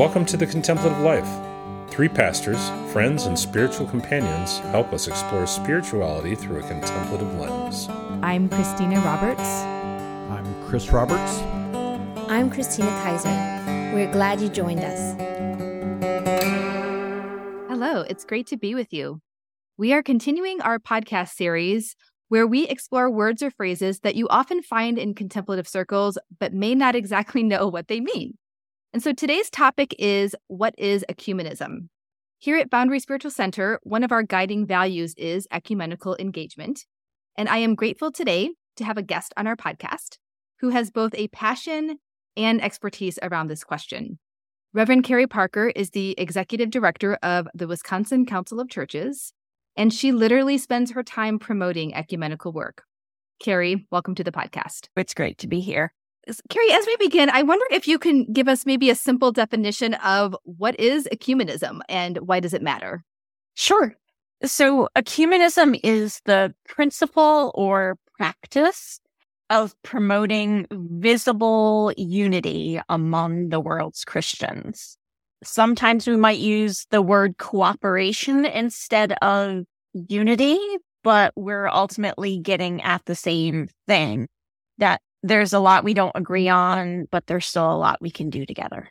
Welcome to the Contemplative Life. Three pastors, friends, and spiritual companions help us explore spirituality through a contemplative lens. I'm Christina Roberts. I'm Chris Roberts. I'm Christina Kaiser. We're glad you joined us. Hello, it's great to be with you. We are continuing our podcast series where we explore words or phrases that you often find in contemplative circles but may not exactly know what they mean. And so today's topic is what is ecumenism? Here at Foundry Spiritual Center, one of our guiding values is ecumenical engagement. And I am grateful today to have a guest on our podcast who has both a passion and expertise around this question. Reverend Kerri Parker is the executive director of the Wisconsin Council of Churches, and she literally spends her time promoting ecumenical work. Kerri, welcome to the podcast. It's great to be here. Kerri, as we begin, I wonder if you can give us maybe a simple definition of what is ecumenism and why does it matter? Sure. So, ecumenism is the principle or practice of promoting visible unity among the world's Christians. Sometimes we might use the word cooperation instead of unity, but we're ultimately getting at the same thing that there's a lot we don't agree on, but there's still a lot we can do together.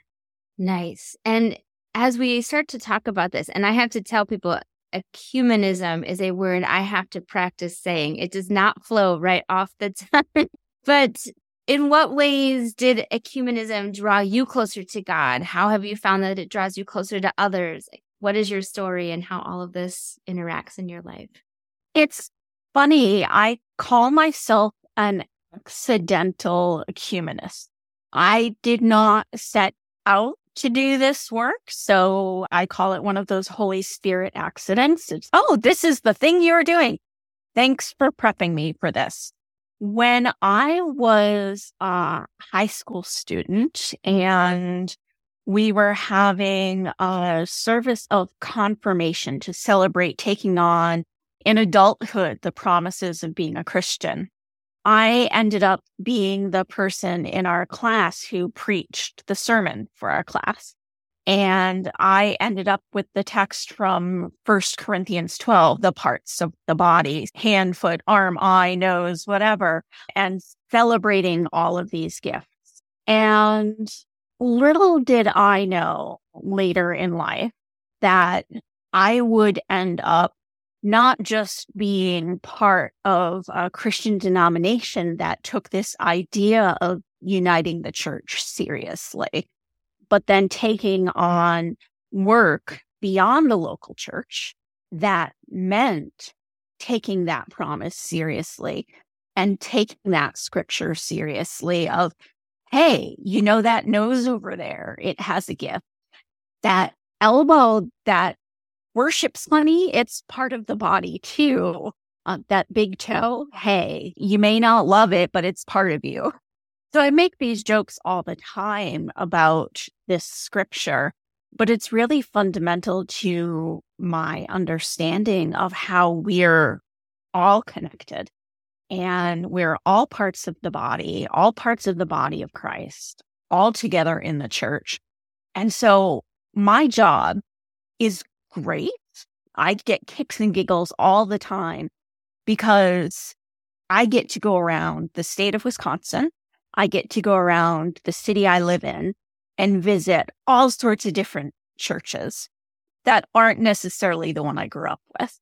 Nice. And as we start to talk about this, and I have to tell people, ecumenism is a word I have to practice saying. It does not flow right off the tongue. but in what ways did ecumenism draw you closer to God? How have you found that it draws you closer to others? What is your story and how all of this interacts in your life? It's funny. I call myself an accidental ecumenist. I did not set out to do this work. So I call it one of those Holy Spirit accidents. It's, oh, this is the thing you're doing. Thanks for prepping me for this. When I was a high school student and we were having a service of confirmation to celebrate taking on in adulthood the promises of being a Christian. I ended up being the person in our class who preached the sermon for our class. And I ended up with the text from First Corinthians 12, the parts of the body, hand, foot, arm, eye, nose, whatever, and celebrating all of these gifts. And little did I know later in life that I would end up not just being part of a Christian denomination that took this idea of uniting the church seriously, but then taking on work beyond the local church that meant taking that promise seriously and taking that scripture seriously of, hey, you know, that nose over there, it has a gift. That elbow that worships money. It's part of the body too. Uh, that big toe, hey, you may not love it, but it's part of you. So I make these jokes all the time about this scripture, but it's really fundamental to my understanding of how we're all connected and we're all parts of the body, all parts of the body of Christ, all together in the church. And so my job is great. I get kicks and giggles all the time because I get to go around the state of Wisconsin. I get to go around the city I live in and visit all sorts of different churches that aren't necessarily the one I grew up with.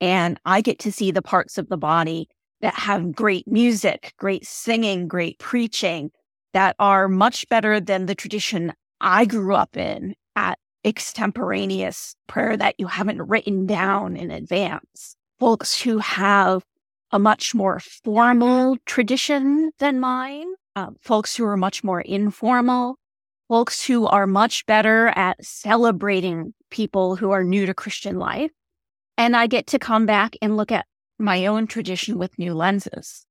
And I get to see the parts of the body that have great music, great singing, great preaching that are much better than the tradition I grew up in at extemporaneous prayer that you haven't written down in advance. Folks who have a much more formal tradition than mine, uh, folks who are much more informal, folks who are much better at celebrating people who are new to Christian life. And I get to come back and look at my own tradition with new lenses.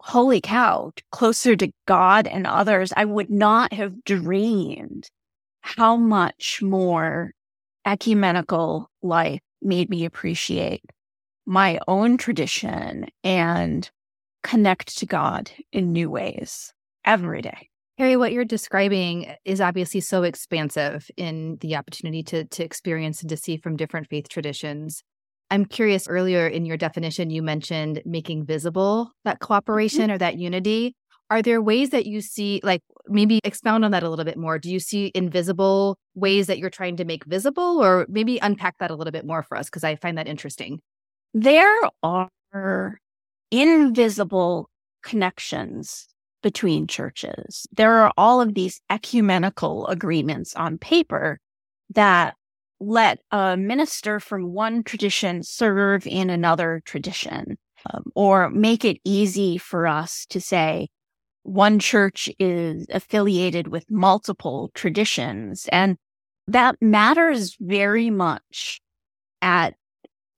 Holy cow, closer to God and others, I would not have dreamed how much more ecumenical life made me appreciate my own tradition and connect to God in new ways every day. Kerri, what you're describing is obviously so expansive in the opportunity to, to experience and to see from different faith traditions. I'm curious earlier in your definition, you mentioned making visible that Mm-hmm. cooperation or that unity. Are there ways that you see, like maybe expound on that a little bit more? Do you see invisible ways that you're trying to make visible, or maybe unpack that a little bit more for us? Because I find that interesting. There are invisible connections between churches. There are all of these ecumenical agreements on paper that let a minister from one tradition serve in another tradition, um, or make it easy for us to say one church is affiliated with multiple traditions. And that matters very much at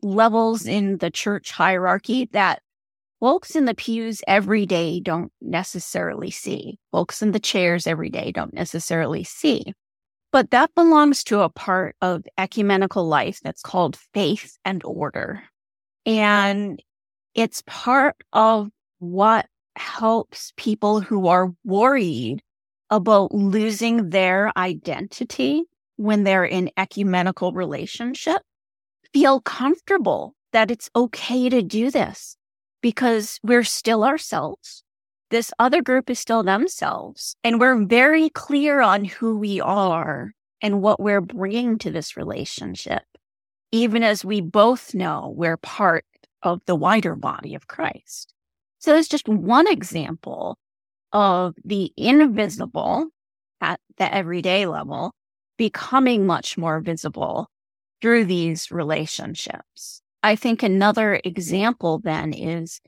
levels in the church hierarchy that folks in the pews every day don't necessarily see. Folks in the chairs every day don't necessarily see. But that belongs to a part of ecumenical life that's called faith and order. And it's part of what helps people who are worried about losing their identity when they're in ecumenical relationship feel comfortable that it's okay to do this because we're still ourselves. This other group is still themselves. And we're very clear on who we are and what we're bringing to this relationship, even as we both know we're part of the wider body of Christ. So it's just one example of the invisible at the everyday level becoming much more visible through these relationships. I think another example then is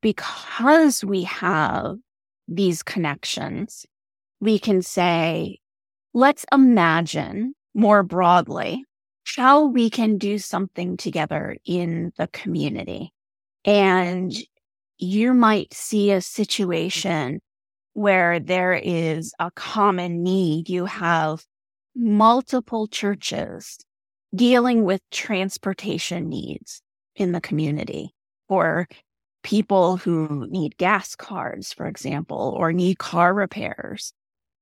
because we have these connections, we can say, let's imagine more broadly how we can do something together in the community. And you might see a mm-hmm. situation where there is a common need. You have multiple churches dealing with transportation needs in the community or people who need gas cards, for example, or need car repairs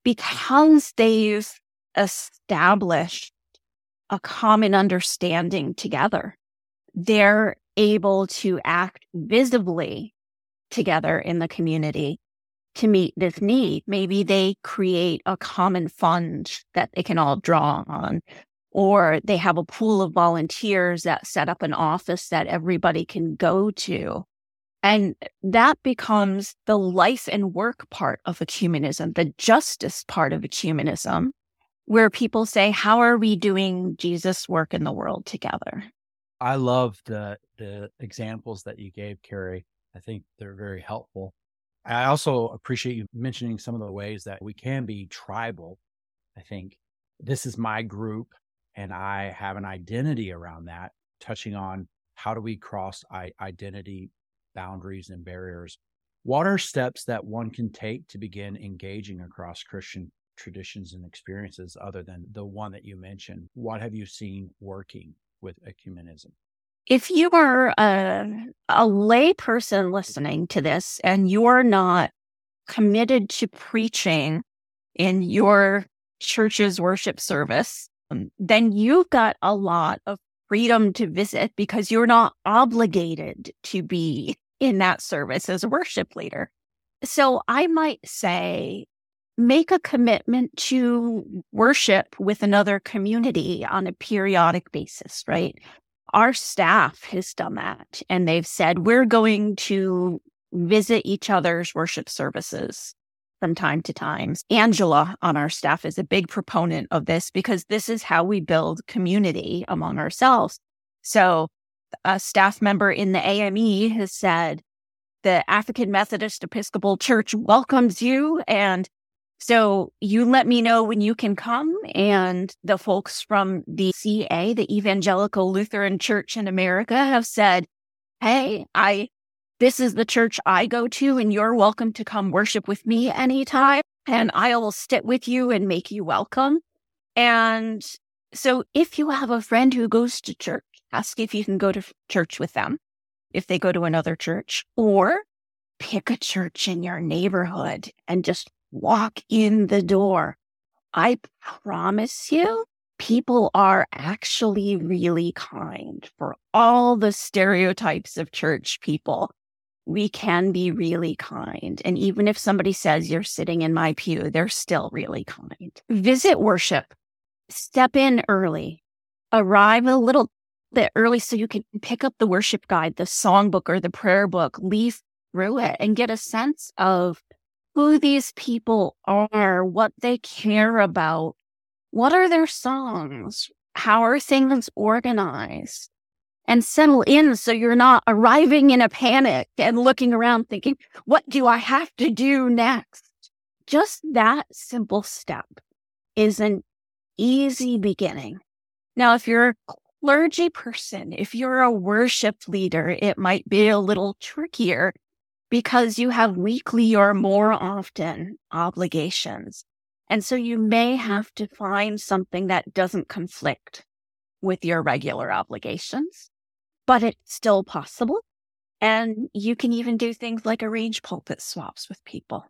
because they've established a common understanding together. They're able to act visibly together in the community to meet this need. Maybe they create a common fund that they can all draw on, or they have a pool of volunteers that set up an office that everybody can go to. And that becomes the life and work part of ecumenism, the justice part of ecumenism, where people say, how are we doing Jesus' work in the world together? I love the the examples that you gave, Kerri. I think they're very helpful. I also appreciate you mentioning some of the ways that we can be tribal. I think this is my group and I have an identity around that, touching on how do we cross identity boundaries and barriers. What are steps that one can take to begin engaging across Christian traditions and experiences other than the one that you mentioned? What have you seen working with ecumenism? If you are a, a lay person listening to this and you're not committed to preaching in your church's worship service, um, then you've got a lot of freedom to visit because you're not obligated to be in that service as a worship leader. So I might say, make a commitment to worship with another community on a periodic basis, right? Our staff has done that and they've said, we're going to visit each other's worship services from time to time. Angela on our staff is a big proponent of this because this is how we build community among ourselves. So a staff member in the AME has said, the African Methodist Episcopal Church welcomes you. And so you let me know when you can come. And the folks from the ELCA, the Evangelical Lutheran Church in America, have said, Hey, I, this is the church I go to, and you're welcome to come worship with me anytime. And I will sit with you and make you welcome. And so if you have a friend who goes to church, ask if you can go to church with them if they go to another church or pick a church in your neighborhood and just walk in the door, I promise you, people are actually really kind for all the stereotypes of church people. We can be really kind. And even if somebody says you're sitting in my pew, they're still really kind. Visit worship, step in early, arrive a little bit early so you can pick up the worship guide, the songbook or the prayer book, leaf through it and get a sense of who these people are, what they care about, what are their songs? How are things organized? And settle in so you're not arriving in a panic and looking around thinking, what do I have to do next? Just that simple step is an easy beginning. Now, if you're a clergy person, if you're a worship leader, it might be a little trickier because you have weekly or more often obligations. And so you may have to find something that doesn't conflict with your regular obligations, but it's still possible. And you can even do things like arrange pulpit swaps with people.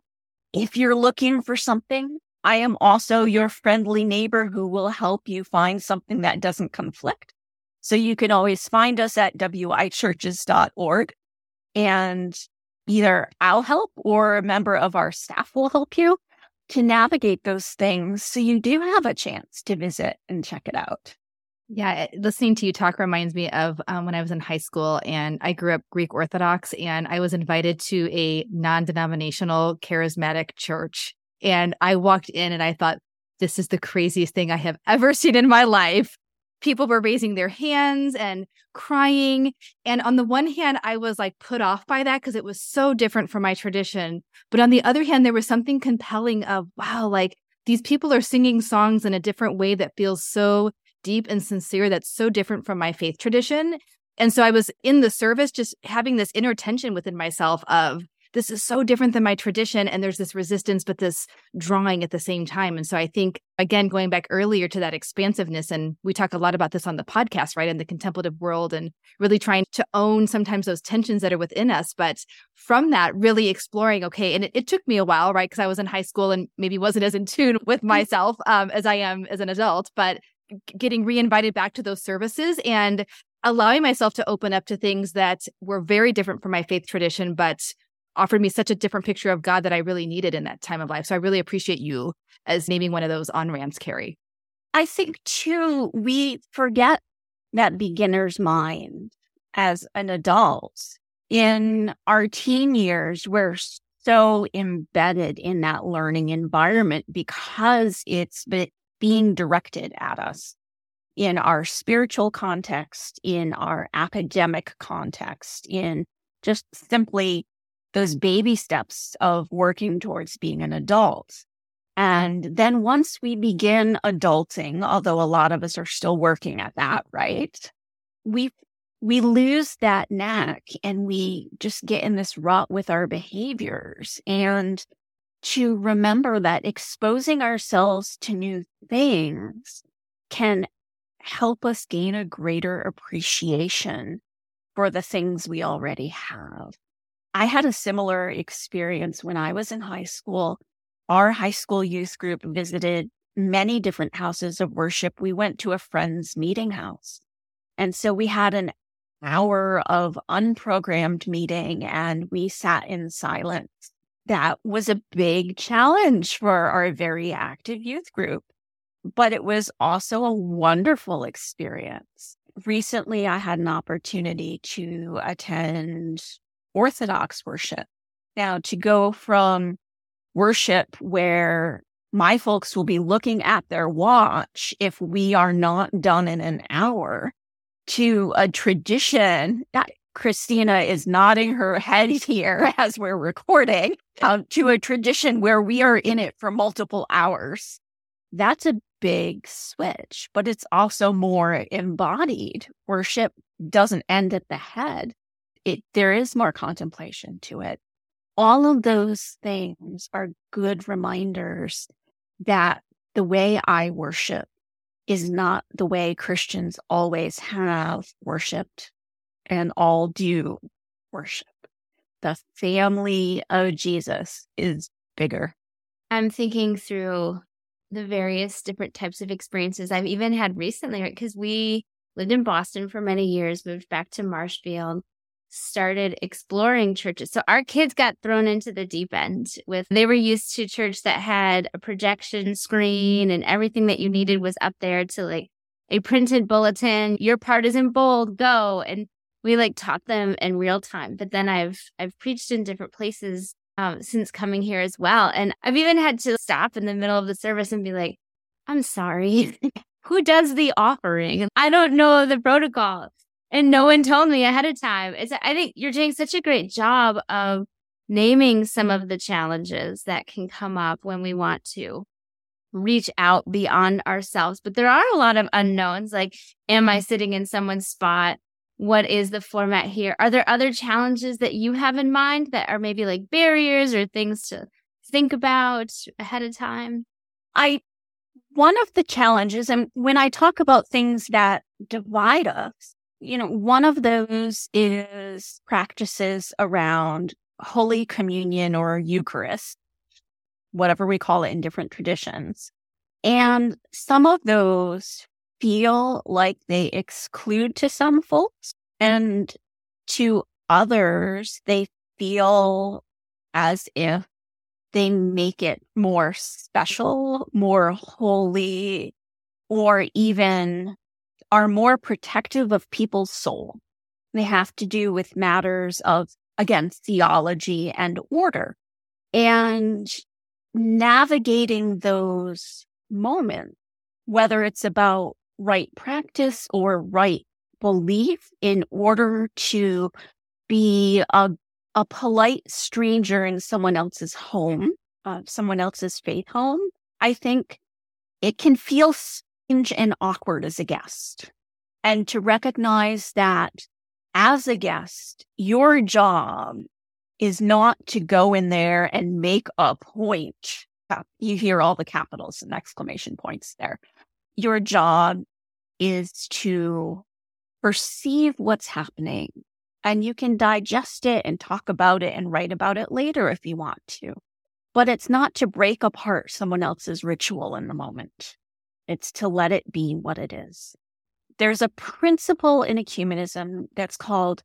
If you're looking for something, I am also your friendly neighbor who will help you find something that doesn't conflict. So you can always find us at wichurches.org and either I'll help or a member of our staff will help you to navigate those things so you do have a chance to visit and check it out. Yeah, listening to you talk reminds me of um, when I was in high school and I grew up Greek Orthodox and I was invited to a non denominational charismatic church. And I walked in and I thought, this is the craziest thing I have ever seen in my life people were raising their hands and crying. And on the one hand, I was like put off by that because it was so different from my tradition. But on the other hand, there was something compelling of, wow, like these people are singing songs in a different way that feels so deep and sincere, that's so different from my faith tradition. And so I was in the service just having this inner tension within myself of, this is so different than my tradition. And there's this resistance, but this drawing at the same time. And so I think, again, going back earlier to that expansiveness, and we talk a lot about this on the podcast, right? In the contemplative world and really trying to own sometimes those tensions that are within us. But from that, really exploring, okay, and it, it took me a while, right? Because I was in high school and maybe wasn't as in tune with mm-hmm. myself um, as I am as an adult, but getting reinvited back to those services and allowing myself to open up to things that were very different from my faith tradition, but offered me such a different picture of God that I really needed in that time of life. So I really appreciate you as naming one of those on ramps, Kerri. I think too, we forget that beginner's mind as an adult. In our teen years, we're so embedded in that learning environment because it's being directed at us in our spiritual context, in our academic context, in just simply those baby steps of working towards being an adult. And then once we begin adulting, although a lot of us are still working at that, right? We we lose that knack and we just get in this rut with our behaviors and to remember that exposing ourselves to new things can help us gain a greater appreciation for the things we already have. I had a similar experience when I was in high school. Our high school youth group visited many different houses of worship. We went to a friend's meeting house. And so we had an hour of unprogrammed meeting and we sat in silence. That was a big challenge for our very active youth group, but it was also a wonderful experience. Recently, I had an opportunity to attend Orthodox worship. Now, to go from worship where my folks will be looking at their watch if we are not done in an hour to a tradition that Christina is nodding her head here as we're recording um, to a tradition where we are in it for multiple hours. That's a big switch, but it's also more embodied. Worship doesn't end at the head it there is more contemplation to it. All of those things are good reminders that the way I worship is not the way Christians always have worshiped and all do worship. The family of Jesus is bigger. I'm thinking through the various different types of experiences I've even had recently, right? Because we lived in Boston for many years, moved back to Marshfield, started exploring churches. So our kids got thrown into the deep end with they were used to church that had a projection screen and everything that you needed was up there to like a printed bulletin. Your part is in bold, go. And we like taught them in real time. But then I've I've preached in different places um, since coming here as well. And I've even had to stop in the middle of the service and be like, I'm sorry. Who does the offering? I don't know the protocol. And no one told me ahead of time. It's, I think you're doing such a great job of naming some of the challenges that can come up when we want to reach out beyond ourselves. But there are a lot of unknowns like, am I sitting in someone's spot? What is the format here? Are there other challenges that you have in mind that are maybe like barriers or things to think about ahead of time? I, one of the challenges, and when I talk about things that divide us, you know, one of those is practices around Holy Communion or Eucharist whatever we call it in different traditions. And some of those feel like they exclude to some folks and to others, they feel as if they make it more special, more holy, or even are more protective of people's soul. They have to do with matters of, again, theology and order. And navigating those moments, whether it's about right practice or right belief in order to be a, a polite stranger in someone else's home, uh, someone else's faith home, I think it can feel and awkward as a guest. And to recognize that as a guest, your job is not to go in there and make a point. Uh, you hear all the capitals and exclamation points there. Your job is to perceive what's happening and you can digest it and talk about it and write about it later if you want to. But it's not to break apart someone else's ritual in the moment. It's to let it be what it is. There's a principle in ecumenism that's called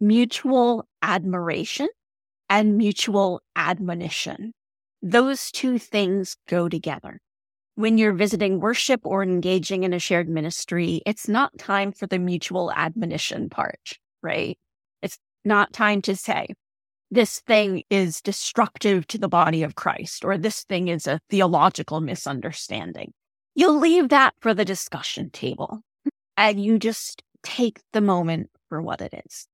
mutual admiration and mutual admonition. Those two things go together. When you're visiting worship or engaging in a shared ministry, it's not time for the mutual admonition part, right? It's not time to say, this thing is destructive to the body of Christ, or this thing is a theological misunderstanding. You'll leave that for the discussion table and you just take the moment for what it is.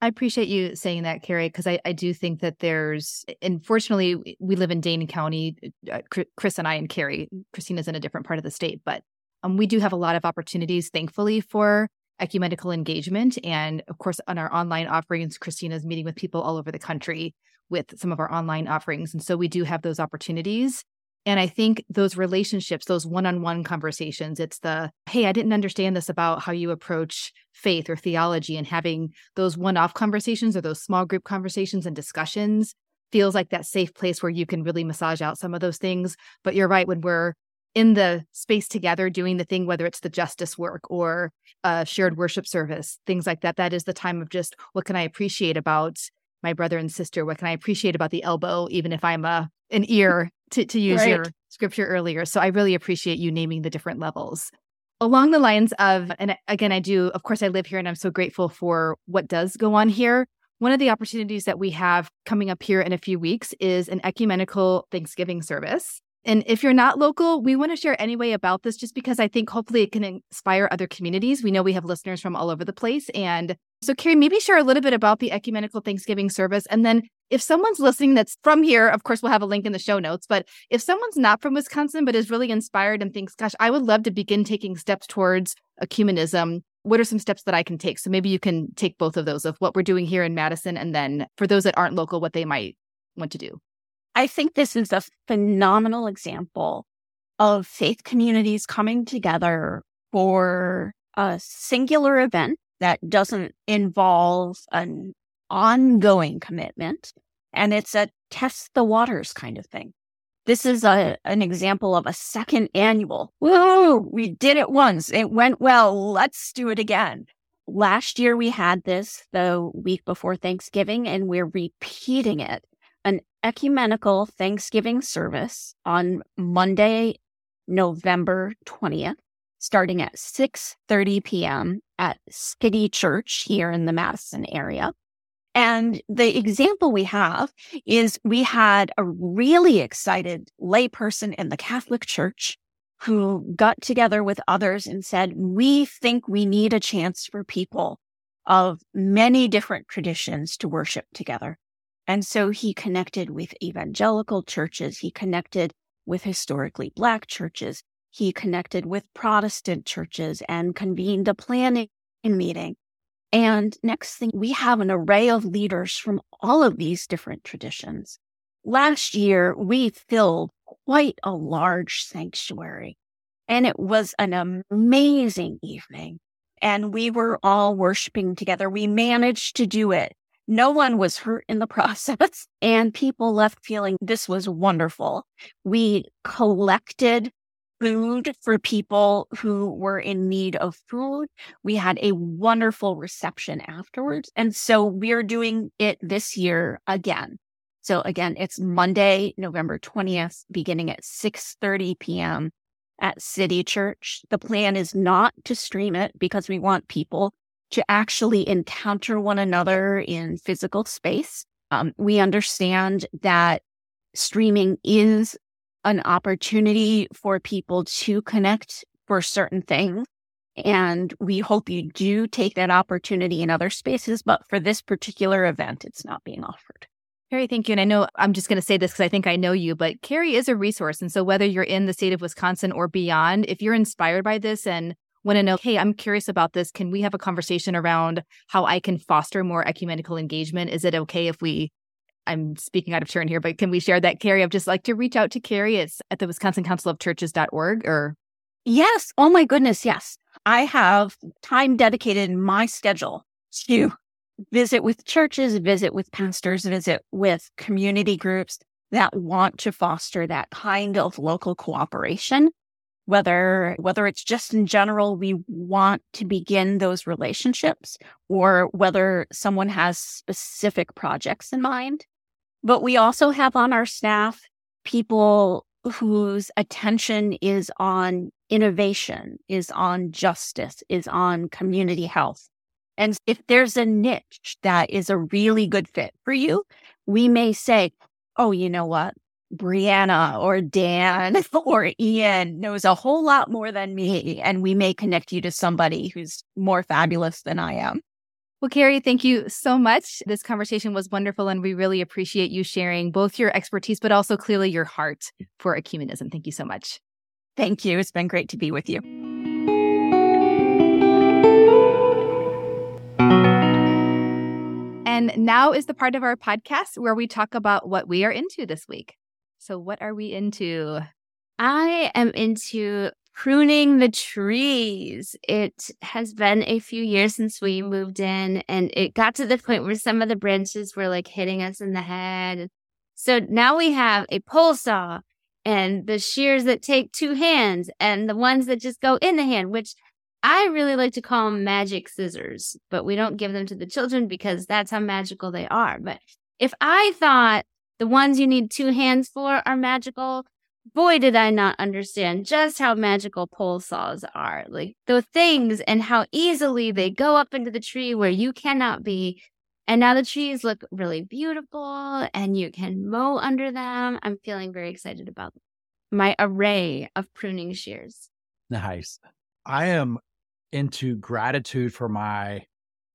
I appreciate you saying that, Kerri, because I, I do think that there's, unfortunately, we live in Dane County. Uh, Chris and I and Kerri, Christina's in a different part of the state, but um, we do have a lot of opportunities, thankfully, for ecumenical engagement. And of course, on our online offerings, Christina's meeting with people all over the country with some of our online offerings. And so we do have those opportunities. And I think those relationships, those one on one conversations, it's the, hey, I didn't understand this about how you approach faith or theology, and having those one off conversations or those small group conversations and discussions feels like that safe place where you can really massage out some of those things. But you're right, when we're in the space together doing the thing, whether it's the justice work or a shared worship service, things like that, that is the time of just what can I appreciate about my brother and sister? What can I appreciate about the elbow, even if I'm a an ear to, to use right. your scripture earlier. So I really appreciate you naming the different levels. Along the lines of, and again, I do, of course, I live here and I'm so grateful for what does go on here. One of the opportunities that we have coming up here in a few weeks is an ecumenical Thanksgiving service. And if you're not local, we want to share anyway about this just because I think hopefully it can inspire other communities. We know we have listeners from all over the place. And so, Kerri, maybe share a little bit about the ecumenical Thanksgiving service. And then if someone's listening that's from here, of course, we'll have a link in the show notes. But if someone's not from Wisconsin, but is really inspired and thinks, gosh, I would love to begin taking steps towards ecumenism, what are some steps that I can take? So maybe you can take both of those of what we're doing here in Madison. And then for those that aren't local, what they might want to do. I think this is a phenomenal example of faith communities coming together for a singular event that doesn't involve an ongoing commitment. And it's a test the waters kind of thing. This is a, an example of a second annual. We did it once. It went well. Let's do it again. Last year we had this the week before Thanksgiving and we're repeating it. An ecumenical Thanksgiving service on Monday, November 20th, starting at 6:30 p.m. at City Church here in the Madison area. And the example we have is we had a really excited layperson in the Catholic Church who got together with others and said, We think we need a chance for people of many different traditions to worship together. And so he connected with evangelical churches. He connected with historically Black churches. He connected with Protestant churches and convened a planning meeting. And next thing, we have an array of leaders from all of these different traditions. Last year, we filled quite a large sanctuary and it was an amazing evening. And we were all worshiping together. We managed to do it. No one was hurt in the process and people left feeling this was wonderful. We collected food for people who were in need of food. We had a wonderful reception afterwards. And so we're doing it this year again. So again, it's Monday, November 20th, beginning at 6:30 p.m. at City Church. The plan is not to stream it because we want people to actually encounter one another in physical space. Um, we understand that streaming is an opportunity for people to connect for certain things. And we hope you do take that opportunity in other spaces. But for this particular event, it's not being offered. Kerri, thank you. And I know I'm just going to say this because I think I know you, but Kerri is a resource. And so whether you're in the state of Wisconsin or beyond, if you're inspired by this and want to know, hey, I'm curious about this, can we have a conversation around how I can foster more ecumenical engagement? Is it okay if we I'm speaking out of turn here, but can we share that, Kerri? I'd just like to reach out to Kerri. It's at the Wisconsin Council of Churches.org or. Yes. Oh my goodness. Yes. I have time dedicated in my schedule to visit with churches, visit with pastors, visit with community groups that want to foster that kind of local cooperation. Whether, whether it's just in general, we want to begin those relationships or whether someone has specific projects in mind. But we also have on our staff people whose attention is on innovation, is on justice, is on community health. And if there's a niche that is a really good fit for you, we may say, oh, you know what? Brianna or Dan or Ian knows a whole lot more than me. And we may connect you to somebody who's more fabulous than I am. Well, Kerri, thank you so much. This conversation was wonderful, and we really appreciate you sharing both your expertise, but also clearly your heart for ecumenism. Thank you so much. Thank you. It's been great to be with you. And now is the part of our podcast where we talk about what we are into this week. So, what are we into? I am into pruning the trees. It has been a few years since we moved in, and it got to the point where some of the branches were like hitting us in the head. So now we have a pole saw and the shears that take two hands and the ones that just go in the hand, which I really like to call them magic scissors, but we don't give them to the children because that's how magical they are. But if I thought the ones you need two hands for are magical, boy, did I not understand just how magical pole saws are. Like the things and how easily they go up into the tree where you cannot be. And now the trees look really beautiful and you can mow under them. I'm feeling very excited about my array of pruning shears. Nice. I am into gratitude for my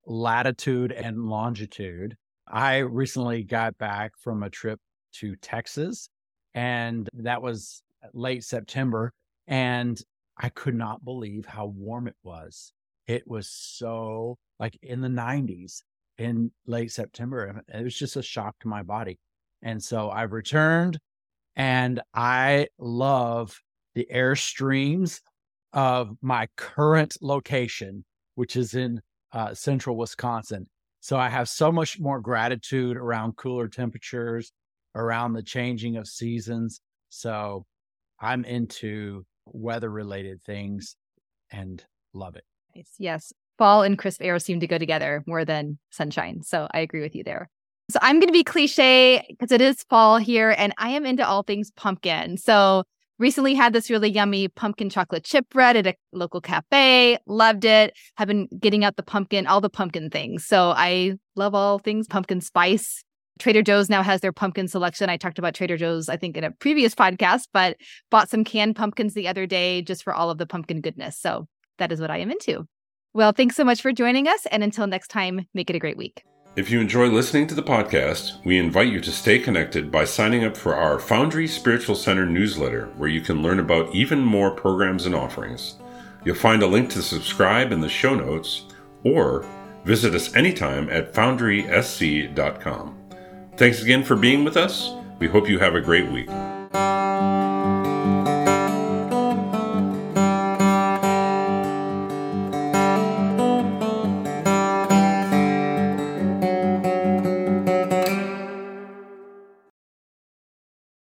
latitude and longitude. I recently got back from a trip to Texas and that was late September. And I could not believe how warm it was. It was so like in the 90s in late September. It was just a shock to my body. And so I've returned and I love the air streams of my current location, which is in uh, central Wisconsin. So I have so much more gratitude around cooler temperatures around the changing of seasons. So I'm into weather related things and love it. Yes. Fall and crisp air seem to go together more than sunshine. So I agree with you there. So I'm going to be cliche because it is fall here and I am into all things pumpkin. So recently had this really yummy pumpkin chocolate chip bread at a local cafe. Loved it. Have been getting out the pumpkin, all the pumpkin things. So I love all things pumpkin spice. Trader Joe's now has their pumpkin selection. I talked about Trader Joe's, I think, in a previous podcast, but bought some canned pumpkins the other day just for all of the pumpkin goodness. So that is what I am into. Well, thanks so much for joining us. And until next time, make it a great week. If you enjoy listening to the podcast, we invite you to stay connected by signing up for our Foundry Spiritual Center newsletter, where you can learn about even more programs and offerings. You'll find a link to subscribe in the show notes, or visit us anytime at foundrysc.com. Thanks again for being with us. We hope you have a great week.